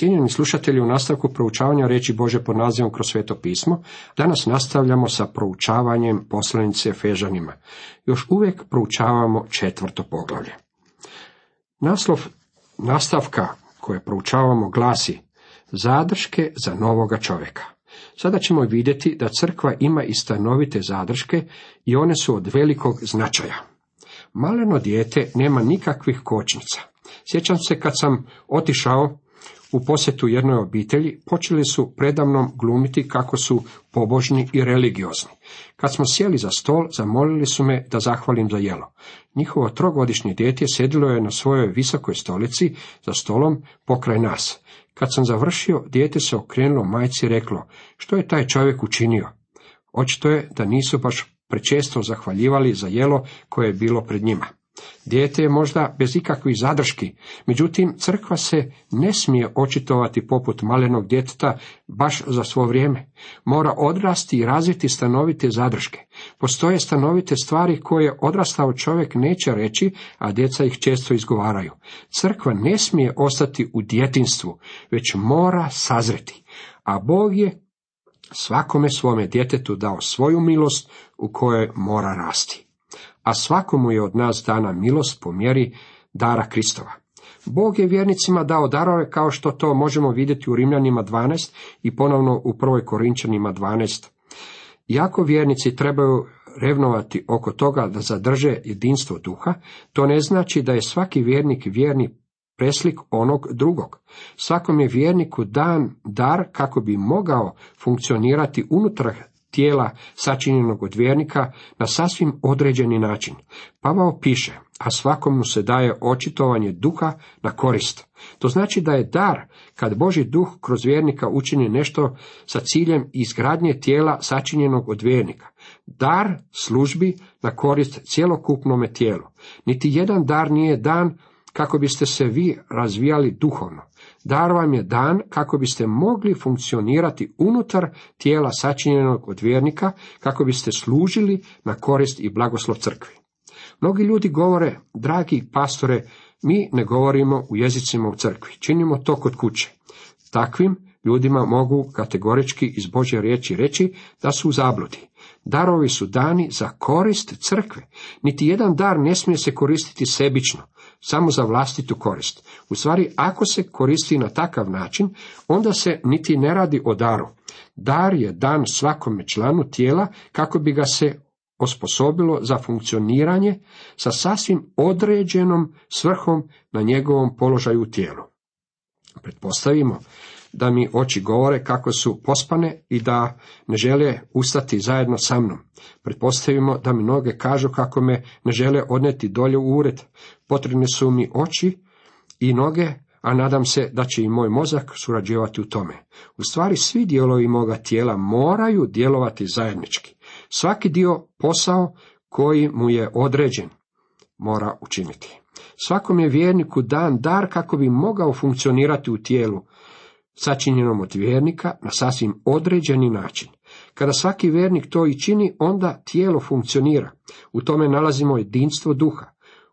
Cijenjeni slušatelji, u nastavku proučavanja reći Bože pod nazivom kroz sveto pismo, danas nastavljamo sa proučavanjem poslanice Efežanima. Još uvijek proučavamo četvrto poglavlje. Naslov nastavka koje proučavamo glasi Zadrške za novoga čovjeka. Sada ćemo vidjeti da crkva ima i stanovite zadrške i one su od velikog značaja. Maleno dijete nema nikakvih kočnica. Sjećam se kad sam otišao u posjetu jednoj obitelji, počeli su predavnom glumiti kako su pobožni i religiozni. Kad smo sjeli za stol, zamolili su me da zahvalim za jelo. Njihovo trogodišnje dijete sjedilo je na svojoj visokoj stolici za stolom pokraj nas. Kad sam završio, dijete se okrenulo majci i reklo, što je taj čovjek učinio? Očito je da nisu baš prečesto zahvaljivali za jelo koje je bilo pred njima. Dijete je možda bez ikakvih zadrški, međutim crkva se ne smije očitovati poput malenog djeteta baš za svo vrijeme. Mora odrasti i razviti stanovite zadrške. Postoje stanovite stvari koje odrastao čovjek neće reći, a djeca ih često izgovaraju. Crkva ne smije ostati u djetinstvu, već mora sazreti. A Bog je svakome svome djetetu dao svoju milost u kojoj mora rasti a svakomu je od nas dana milost po mjeri dara Kristova. Bog je vjernicima dao darove kao što to možemo vidjeti u Rimljanima 12 i ponovno u prvoj Korinčanima 12. Iako vjernici trebaju revnovati oko toga da zadrže jedinstvo duha, to ne znači da je svaki vjernik vjerni preslik onog drugog. Svakom je vjerniku dan dar kako bi mogao funkcionirati unutar tijela sačinjenog od vjernika na sasvim određeni način. Pavao piše, a svakomu se daje očitovanje duha na korist. To znači da je dar kad Boži duh kroz vjernika učini nešto sa ciljem izgradnje tijela sačinjenog od vjernika. Dar službi na korist cjelokupnome tijelu. Niti jedan dar nije dan kako biste se vi razvijali duhovno. Dar vam je dan kako biste mogli funkcionirati unutar tijela sačinjenog od vjernika, kako biste služili na korist i blagoslov crkvi. Mnogi ljudi govore, dragi pastore, mi ne govorimo u jezicima u crkvi, činimo to kod kuće. Takvim ljudima mogu kategorički iz Božje riječi reći da su u zabludi. Darovi su dani za korist crkve. Niti jedan dar ne smije se koristiti sebično samo za vlastitu korist. U stvari, ako se koristi na takav način, onda se niti ne radi o daru. Dar je dan svakome članu tijela kako bi ga se osposobilo za funkcioniranje sa sasvim određenom svrhom na njegovom položaju u tijelu. Pretpostavimo da mi oči govore kako su pospane i da ne žele ustati zajedno sa mnom. Pretpostavimo da mi noge kažu kako me ne žele odneti dolje u ured. Potrebne su mi oči i noge, a nadam se da će i moj mozak surađivati u tome. U stvari svi dijelovi moga tijela moraju djelovati zajednički. Svaki dio posao koji mu je određen mora učiniti. Svakom je vjerniku dan dar kako bi mogao funkcionirati u tijelu, sačinjenom od vjernika na sasvim određeni način. Kada svaki vjernik to i čini, onda tijelo funkcionira. U tome nalazimo jedinstvo duha.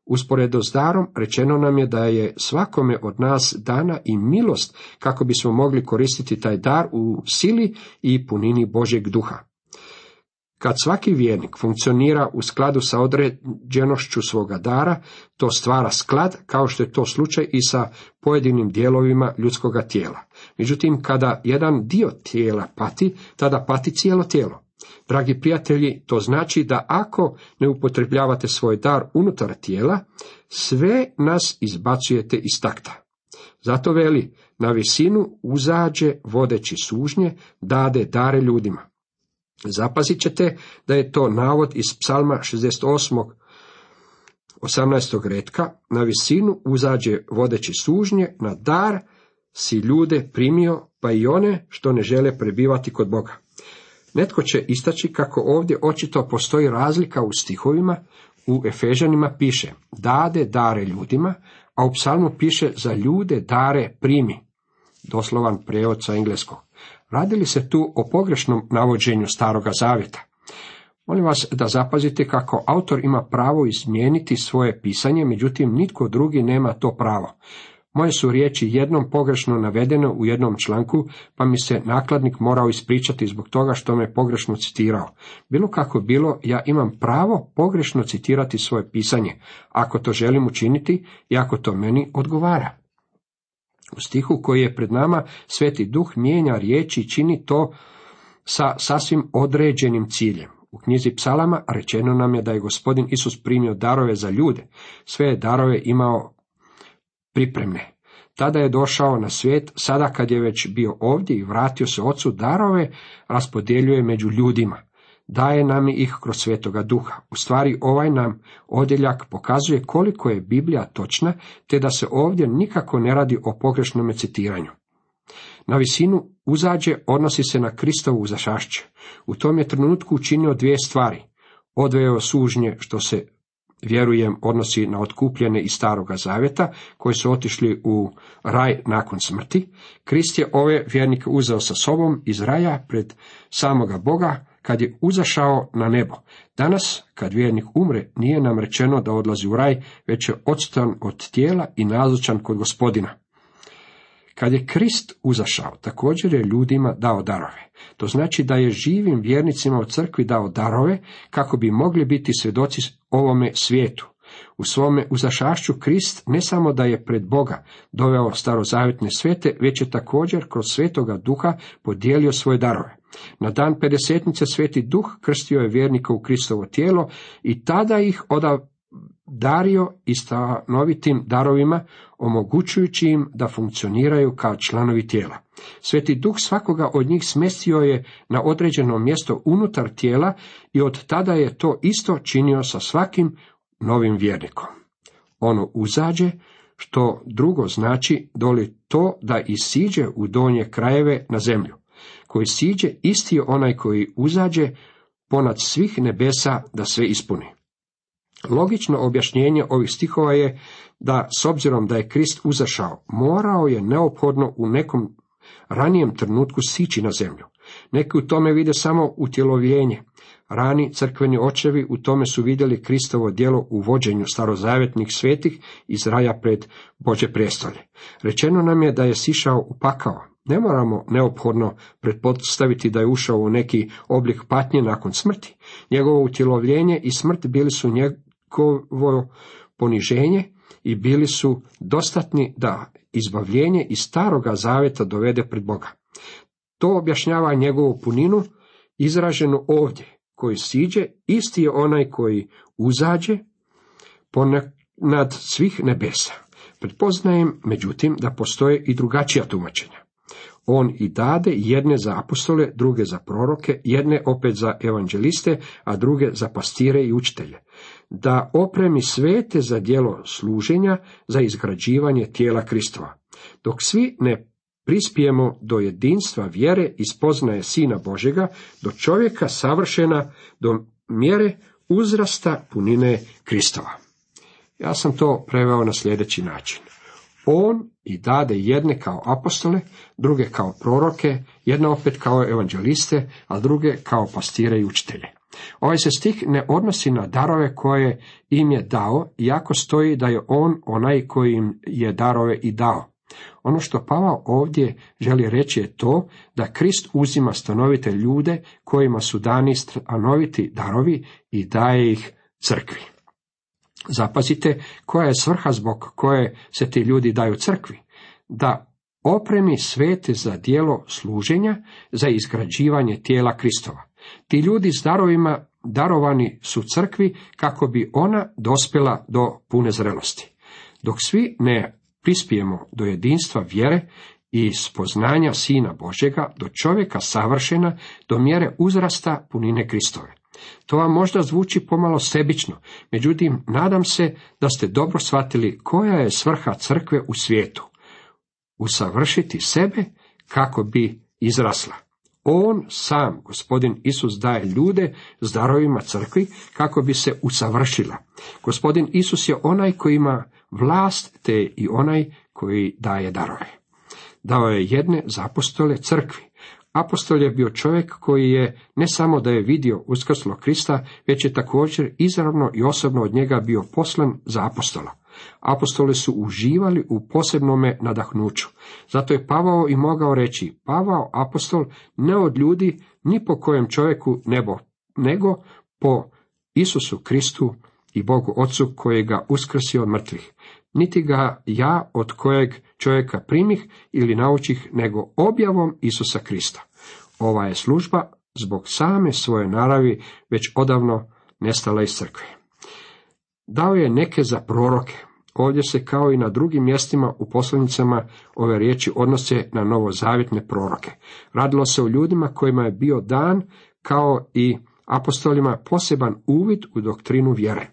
Usporedo s darom rečeno nam je da je svakome od nas dana i milost kako bismo mogli koristiti taj dar u sili i punini Božeg duha. Kad svaki vjernik funkcionira u skladu sa određenošću svoga dara, to stvara sklad, kao što je to slučaj i sa pojedinim dijelovima ljudskoga tijela. Međutim, kada jedan dio tijela pati, tada pati cijelo tijelo. Dragi prijatelji, to znači da ako ne upotrebljavate svoj dar unutar tijela, sve nas izbacujete iz takta. Zato veli, na visinu uzađe vodeći sužnje, dade dare ljudima. Zapazit ćete da je to navod iz psalma 68. 18. redka, na visinu uzađe vodeći sužnje, na dar si ljude primio, pa i one što ne žele prebivati kod Boga. Netko će istaći kako ovdje očito postoji razlika u stihovima, u Efežanima piše dade dare ljudima, a u psalmu piše za ljude dare primi. Doslovan prijevod sa engleskog. Radi li se tu o pogrešnom navođenju staroga zavjeta? Molim vas da zapazite kako autor ima pravo izmijeniti svoje pisanje, međutim nitko drugi nema to pravo. Moje su riječi jednom pogrešno navedene u jednom članku, pa mi se nakladnik morao ispričati zbog toga što me pogrešno citirao. Bilo kako bilo, ja imam pravo pogrešno citirati svoje pisanje, ako to želim učiniti i ako to meni odgovara. U stihu koji je pred nama, Sveti Duh mijenja riječi i čini to sa sasvim određenim ciljem. U knjizi psalama rečeno nam je da je gospodin Isus primio darove za ljude. Sve je darove imao pripremne. Tada je došao na svijet, sada kad je već bio ovdje i vratio se ocu, darove raspodjeljuje među ljudima. Daje nam ih kroz svetoga duha. U stvari ovaj nam odjeljak pokazuje koliko je Biblija točna, te da se ovdje nikako ne radi o pogrešnom citiranju. Na visinu uzađe odnosi se na Kristovu zašašće. U tom je trenutku učinio dvije stvari. Odveo sužnje što se vjerujem odnosi na otkupljene iz staroga zavjeta koji su otišli u raj nakon smrti. Krist je ove vjernike uzeo sa sobom iz raja pred samoga Boga kad je uzašao na nebo. Danas, kad vjernik umre, nije nam rečeno da odlazi u raj, već je odstan od tijela i nazočan kod gospodina. Kad je Krist uzašao, također je ljudima dao darove. To znači da je živim vjernicima u crkvi dao darove kako bi mogli biti svjedoci ovome svijetu. U svome uzašašću Krist ne samo da je pred Boga doveo starozavjetne svete, već je također kroz svetoga duha podijelio svoje darove. Na dan pedesetnice sveti duh krstio je vjernika u Kristovo tijelo i tada ih oda dario i stanovitim darovima, omogućujući im da funkcioniraju kao članovi tijela. Sveti duh svakoga od njih smestio je na određeno mjesto unutar tijela i od tada je to isto činio sa svakim novim vjernikom. Ono uzađe, što drugo znači doli to da isiđe u donje krajeve na zemlju. Koji siđe isti onaj koji uzađe ponad svih nebesa da sve ispuni. Logično objašnjenje ovih stihova je da, s obzirom da je Krist uzašao, morao je neophodno u nekom ranijem trenutku sići na zemlju. Neki u tome vide samo utjelovljenje. Rani crkveni očevi u tome su vidjeli Kristovo djelo u vođenju starozavjetnih svetih iz raja pred Bože prijestolje. Rečeno nam je da je sišao u pakao. Ne moramo neophodno pretpostaviti da je ušao u neki oblik patnje nakon smrti. Njegovo utjelovljenje i smrt bili su njegovo poniženje i bili su dostatni da izbavljenje iz staroga zaveta dovede pred Boga. To objašnjava njegovu puninu, izraženu ovdje, koji siđe, isti je onaj koji uzađe ponad svih nebesa. Pretpoznajem, međutim, da postoje i drugačija tumačenja. On i dade jedne za apostole, druge za proroke, jedne opet za evanđeliste, a druge za pastire i učitelje. Da opremi svete za djelo služenja, za izgrađivanje tijela Kristova. Dok svi ne prispijemo do jedinstva vjere i spoznaje Sina Božega, do čovjeka savršena, do mjere uzrasta punine Kristova. Ja sam to preveo na sljedeći način. On i dade jedne kao apostole, druge kao proroke, jedna opet kao evanđeliste, a druge kao pastire i učitelje. Ovaj se stih ne odnosi na darove koje im je dao, iako stoji da je on onaj koji im je darove i dao. Ono što Pavao ovdje želi reći je to da Krist uzima stanovite ljude kojima su dani stanoviti darovi i daje ih crkvi. Zapazite koja je svrha zbog koje se ti ljudi daju crkvi. Da opremi svete za dijelo služenja, za izgrađivanje tijela Kristova. Ti ljudi s darovima darovani su crkvi kako bi ona dospjela do pune zrelosti. Dok svi ne prispijemo do jedinstva vjere i spoznanja Sina Božjega, do čovjeka savršena, do mjere uzrasta punine Kristove. To vam možda zvuči pomalo sebično, međutim, nadam se da ste dobro shvatili koja je svrha crkve u svijetu. Usavršiti sebe kako bi izrasla. On sam, gospodin Isus, daje ljude s darovima crkvi kako bi se usavršila. Gospodin Isus je onaj koji ima vlast, te i onaj koji daje darove. Dao je jedne za apostole crkvi. Apostol je bio čovjek koji je ne samo da je vidio uskrslo Krista, već je također izravno i osobno od njega bio poslan za apostola. Apostoli su uživali u posebnome nadahnuću. Zato je Pavao i mogao reći, Pavao apostol ne od ljudi, ni po kojem čovjeku nebo, nego po Isusu Kristu i Bogu Otcu koji ga uskrsio od mrtvih. Niti ga ja od kojeg čovjeka primih ili naučih, nego objavom Isusa Krista. Ova je služba zbog same svoje naravi već odavno nestala iz crkve. Dao je neke za proroke. Ovdje se kao i na drugim mjestima u poslanicama ove riječi odnose na novozavjetne proroke. Radilo se o ljudima kojima je bio dan kao i apostolima poseban uvid u doktrinu vjere.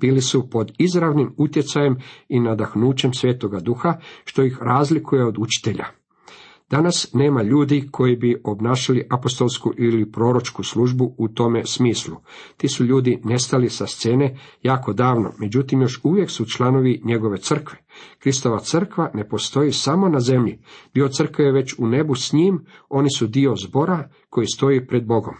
Bili su pod izravnim utjecajem i nadahnućem svetoga duha, što ih razlikuje od učitelja. Danas nema ljudi koji bi obnašali apostolsku ili proročku službu u tome smislu. Ti su ljudi nestali sa scene jako davno, međutim još uvijek su članovi njegove crkve. Kristova crkva ne postoji samo na zemlji. Dio crkve je već u nebu s njim, oni su dio zbora koji stoji pred Bogom.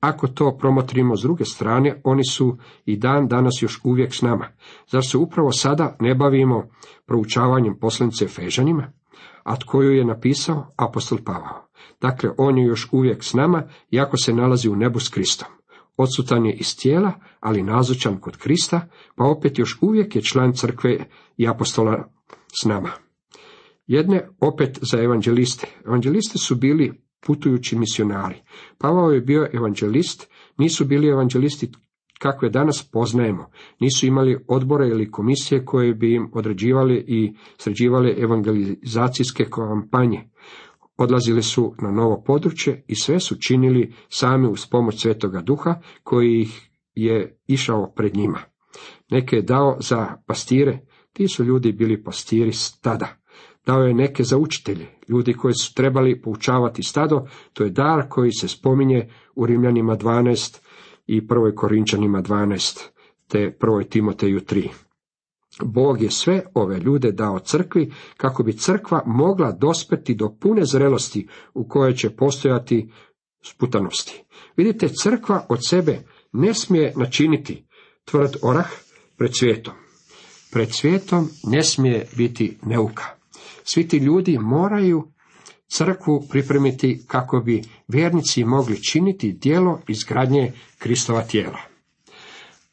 Ako to promotrimo s druge strane, oni su i dan danas još uvijek s nama. Zar se upravo sada ne bavimo proučavanjem poslanice Fežanima? A tko ju je napisao? Apostol Pavao. Dakle, on je još uvijek s nama, iako se nalazi u nebu s Kristom. Odsutan je iz tijela, ali nazočan kod Krista, pa opet još uvijek je član crkve i apostola s nama. Jedne opet za evanđeliste. Evanđeliste su bili putujući misionari. Pavao je bio evanđelist, nisu bili evanđelisti kakve danas poznajemo. Nisu imali odbore ili komisije koje bi im određivali i sređivale evangelizacijske kampanje. Odlazili su na novo područje i sve su činili sami uz pomoć Svetoga Duha koji ih je išao pred njima. Neke je dao za pastire, ti su ljudi bili pastiri stada. Dao je neke za učitelje, ljudi koji su trebali poučavati stado, to je dar koji se spominje u Rimljanima 12, i prvoj Korinčanima 12, te prvoj Timoteju 3. Bog je sve ove ljude dao crkvi kako bi crkva mogla dospeti do pune zrelosti u kojoj će postojati sputanosti. Vidite, crkva od sebe ne smije načiniti tvrd orah pred svijetom. Pred svijetom ne smije biti neuka. Svi ti ljudi moraju crkvu pripremiti kako bi vjernici mogli činiti djelo izgradnje Kristova tijela.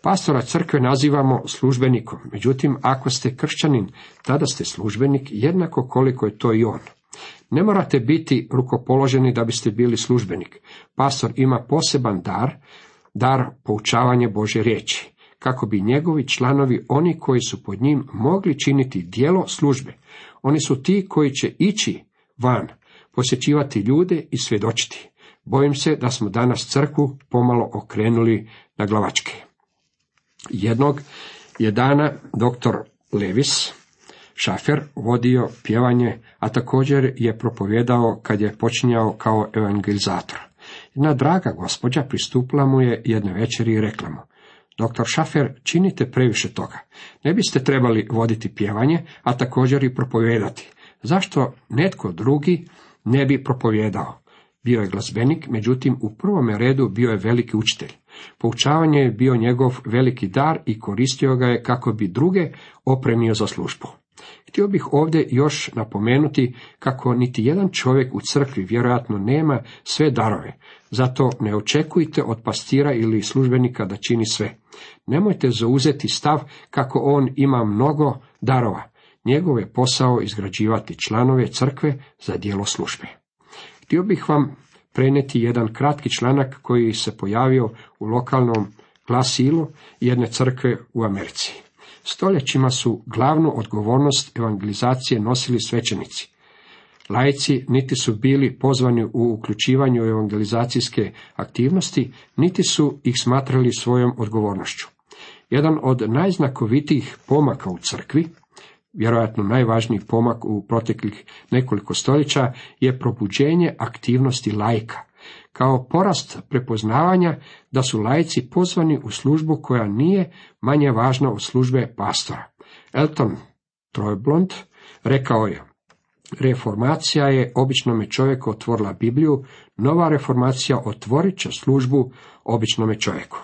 Pastora crkve nazivamo službenikom, međutim ako ste kršćanin, tada ste službenik jednako koliko je to i on. Ne morate biti rukopoloženi da biste bili službenik. Pastor ima poseban dar, dar poučavanje Bože riječi, kako bi njegovi članovi, oni koji su pod njim, mogli činiti dijelo službe. Oni su ti koji će ići van, posjećivati ljude i svjedočiti. Bojim se da smo danas crkvu pomalo okrenuli na glavačke. Jednog je dana doktor Levis, šafer, vodio pjevanje, a također je propovjedao kad je počinjao kao evangelizator. Jedna draga gospođa pristupila mu je jedne večeri i rekla mu, Doktor Šafer, činite previše toga. Ne biste trebali voditi pjevanje, a također i propovijedati. Zašto netko drugi ne bi propovjedao. Bio je glazbenik, međutim u prvome redu bio je veliki učitelj. Poučavanje je bio njegov veliki dar i koristio ga je kako bi druge opremio za službu. Htio bih ovdje još napomenuti kako niti jedan čovjek u crkvi vjerojatno nema sve darove, zato ne očekujte od pastira ili službenika da čini sve. Nemojte zauzeti stav kako on ima mnogo darova. Njegov je posao izgrađivati članove crkve za dijelo službe. Htio bih vam prenijeti jedan kratki članak koji se pojavio u lokalnom glasilu jedne crkve u Americi. Stoljećima su glavnu odgovornost evangelizacije nosili svećenici. Lajci niti su bili pozvani u uključivanju evangelizacijske aktivnosti, niti su ih smatrali svojom odgovornošću. Jedan od najznakovitijih pomaka u crkvi vjerojatno najvažniji pomak u proteklih nekoliko stoljeća je probuđenje aktivnosti lajka, kao porast prepoznavanja da su lajci pozvani u službu koja nije manje važna od službe pastora. Elton Trojblond rekao je, Reformacija je običnome čovjeku otvorila Bibliju, nova reformacija otvorit će službu običnome čovjeku.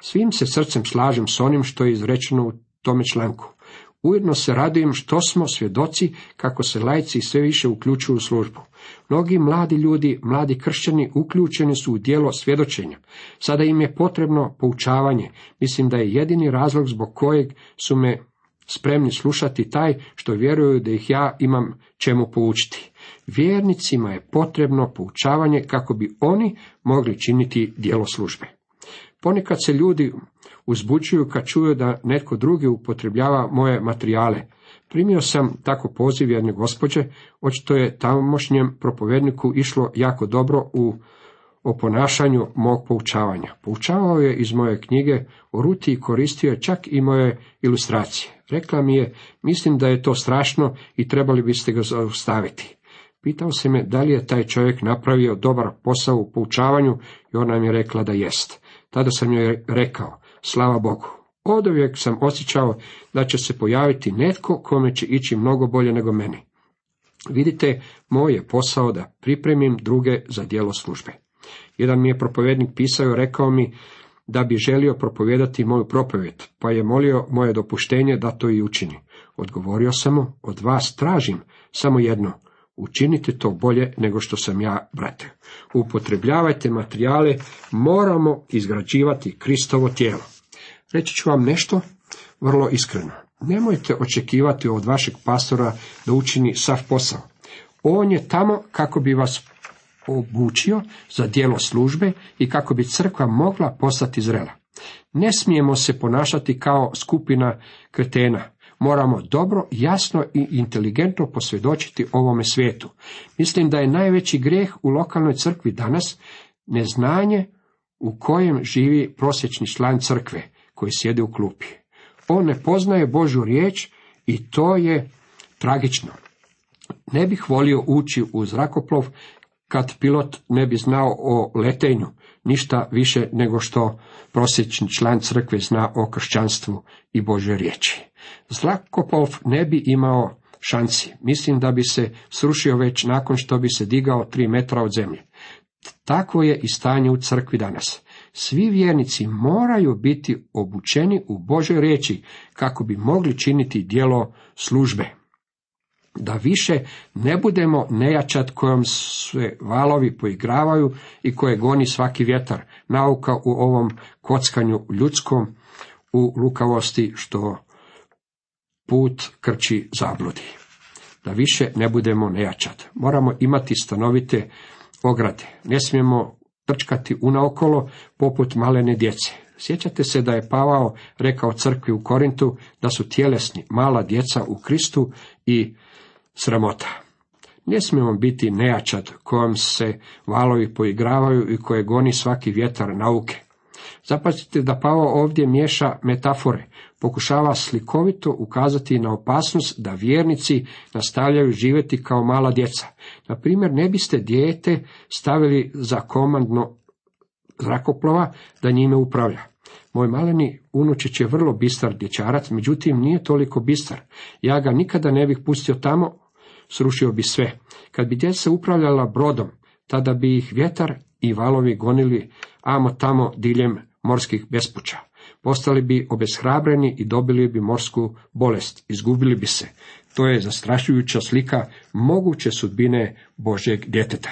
Svim se srcem slažem s onim što je izrečeno u tome članku. Ujedno se radujem što smo svjedoci kako se lajci sve više uključuju u službu. Mnogi mladi ljudi, mladi kršćani uključeni su u dijelo svjedočenja. Sada im je potrebno poučavanje. Mislim da je jedini razlog zbog kojeg su me spremni slušati taj što vjeruju da ih ja imam čemu poučiti. Vjernicima je potrebno poučavanje kako bi oni mogli činiti dijelo službe. Ponekad se ljudi uzbuđuju kad čuju da netko drugi upotrebljava moje materijale. Primio sam tako poziv jedne gospođe, očito je tamošnjem propovedniku išlo jako dobro u o ponašanju mog poučavanja. Poučavao je iz moje knjige o ruti i koristio je čak i moje ilustracije. Rekla mi je, mislim da je to strašno i trebali biste ga zaustaviti. Pitao se me da li je taj čovjek napravio dobar posao u poučavanju i ona mi je rekla da jest. Tada sam joj rekao, slava Bogu. Od uvijek sam osjećao da će se pojaviti netko kome će ići mnogo bolje nego meni. Vidite, moj je posao da pripremim druge za dijelo službe. Jedan mi je propovednik pisao i rekao mi da bi želio propovijedati moju propovjed, pa je molio moje dopuštenje da to i učini. Odgovorio sam mu, od vas tražim samo jedno, učinite to bolje nego što sam ja, brate. Upotrebljavajte materijale, moramo izgrađivati Kristovo tijelo. Reći ću vam nešto vrlo iskreno. Nemojte očekivati od vašeg pastora da učini sav posao. On je tamo kako bi vas obučio za dijelo službe i kako bi crkva mogla postati zrela. Ne smijemo se ponašati kao skupina kretena. Moramo dobro, jasno i inteligentno posvjedočiti ovome svijetu. Mislim da je najveći grijeh u lokalnoj crkvi danas neznanje u kojem živi prosječni član crkve koji sjede u klupi. On ne poznaje Božju riječ i to je tragično. Ne bih volio ući u zrakoplov kad pilot ne bi znao o letenju, ništa više nego što prosječni član crkve zna o kršćanstvu i Božoj riječi. Zrakoplov ne bi imao šanci. Mislim da bi se srušio već nakon što bi se digao tri metra od zemlje. Takvo je i stanje u crkvi danas. Svi vjernici moraju biti obučeni u Božoj riječi kako bi mogli činiti dijelo službe da više ne budemo nejačat kojom se valovi poigravaju i koje goni svaki vjetar, nauka u ovom kockanju ljudskom, u lukavosti što put krči zabludi. Da više ne budemo nejačat. Moramo imati stanovite ograde. Ne smijemo trčkati unaokolo poput malene djece. Sjećate se da je Pavao rekao crkvi u Korintu da su tjelesni, mala djeca u Kristu i sramota. Ne smijemo biti nejačad kojom se valovi poigravaju i koje goni svaki vjetar nauke. Zapazite da Pavo ovdje miješa metafore, pokušava slikovito ukazati na opasnost da vjernici nastavljaju živjeti kao mala djeca. Na primjer, ne biste dijete stavili za komandno zrakoplova da njime upravlja. Moj maleni unučić je vrlo bistar dječarac, međutim nije toliko bistar. Ja ga nikada ne bih pustio tamo srušio bi sve. Kad bi djeca upravljala brodom, tada bi ih vjetar i valovi gonili amo tamo diljem morskih bespuća. Postali bi obeshrabreni i dobili bi morsku bolest, izgubili bi se. To je zastrašujuća slika moguće sudbine Božeg djeteta.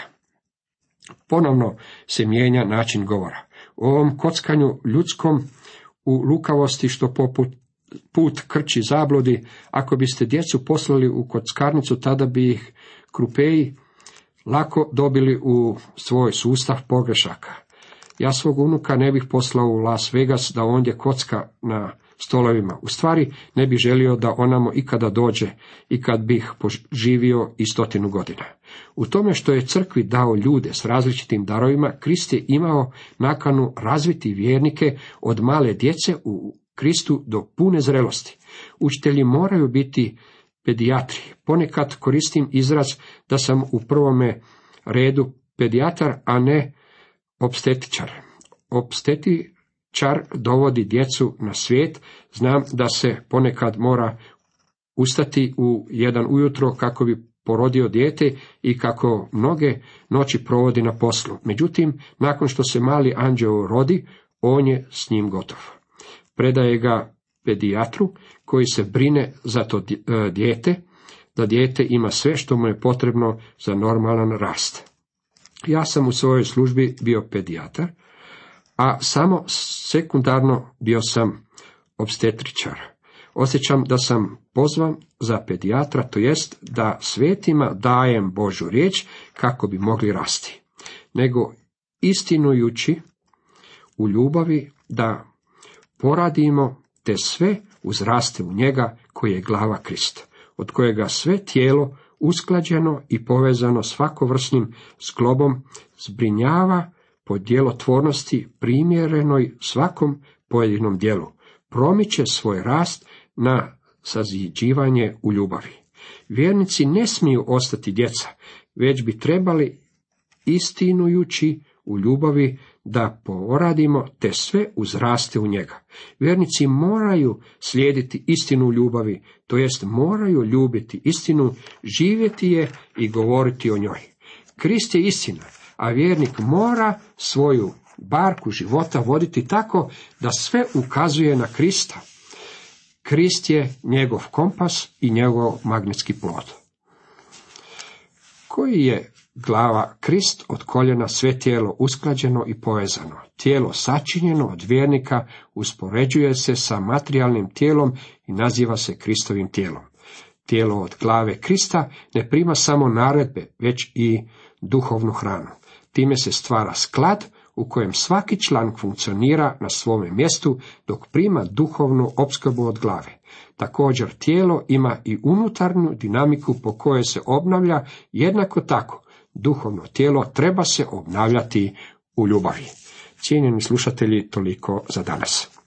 Ponovno se mijenja način govora. U ovom kockanju ljudskom u lukavosti što poput put krči zablodi, ako biste djecu poslali u kockarnicu, tada bi ih krupeji lako dobili u svoj sustav pogrešaka. Ja svog unuka ne bih poslao u Las Vegas da ondje kocka na stolovima. U stvari ne bih želio da onamo ikada dođe i kad bih poživio i stotinu godina. U tome što je crkvi dao ljude s različitim darovima, Krist je imao nakanu razviti vjernike od male djece u Kristu do pune zrelosti. Učitelji moraju biti pedijatri. Ponekad koristim izraz da sam u prvome redu pedijatar, a ne obstetičar. Obstetičar dovodi djecu na svijet, znam da se ponekad mora ustati u jedan ujutro kako bi porodio dijete i kako mnoge noći provodi na poslu. Međutim, nakon što se mali anđeo rodi, on je s njim gotov predaje ga pedijatru koji se brine za to e, dijete, da dijete ima sve što mu je potrebno za normalan rast. Ja sam u svojoj službi bio pedijatar, a samo sekundarno bio sam obstetričar. Osjećam da sam pozvan za pedijatra, to jest da svetima dajem Božu riječ kako bi mogli rasti. Nego istinujući u ljubavi da poradimo te sve uzraste u njega koji je glava Krista, od kojega sve tijelo usklađeno i povezano svakovrsnim sklobom zbrinjava po djelotvornosti primjerenoj svakom pojedinom dijelu, promiče svoj rast na saziđivanje u ljubavi. Vjernici ne smiju ostati djeca, već bi trebali istinujući u ljubavi da poradimo te sve uzraste u njega. Vjernici moraju slijediti istinu ljubavi, to jest moraju ljubiti istinu, živjeti je i govoriti o njoj. Krist je istina, a vjernik mora svoju barku života voditi tako da sve ukazuje na Krista. Krist je njegov kompas i njegov magnetski plod. Koji je glava Krist od koljena sve tijelo usklađeno i povezano. Tijelo sačinjeno od vjernika uspoređuje se sa materijalnim tijelom i naziva se Kristovim tijelom. Tijelo od glave Krista ne prima samo naredbe, već i duhovnu hranu. Time se stvara sklad u kojem svaki član funkcionira na svome mjestu dok prima duhovnu opskrbu od glave. Također tijelo ima i unutarnju dinamiku po kojoj se obnavlja jednako tako. Duhovno tijelo treba se obnavljati u ljubavi. Cijenjeni slušatelji, toliko za danas.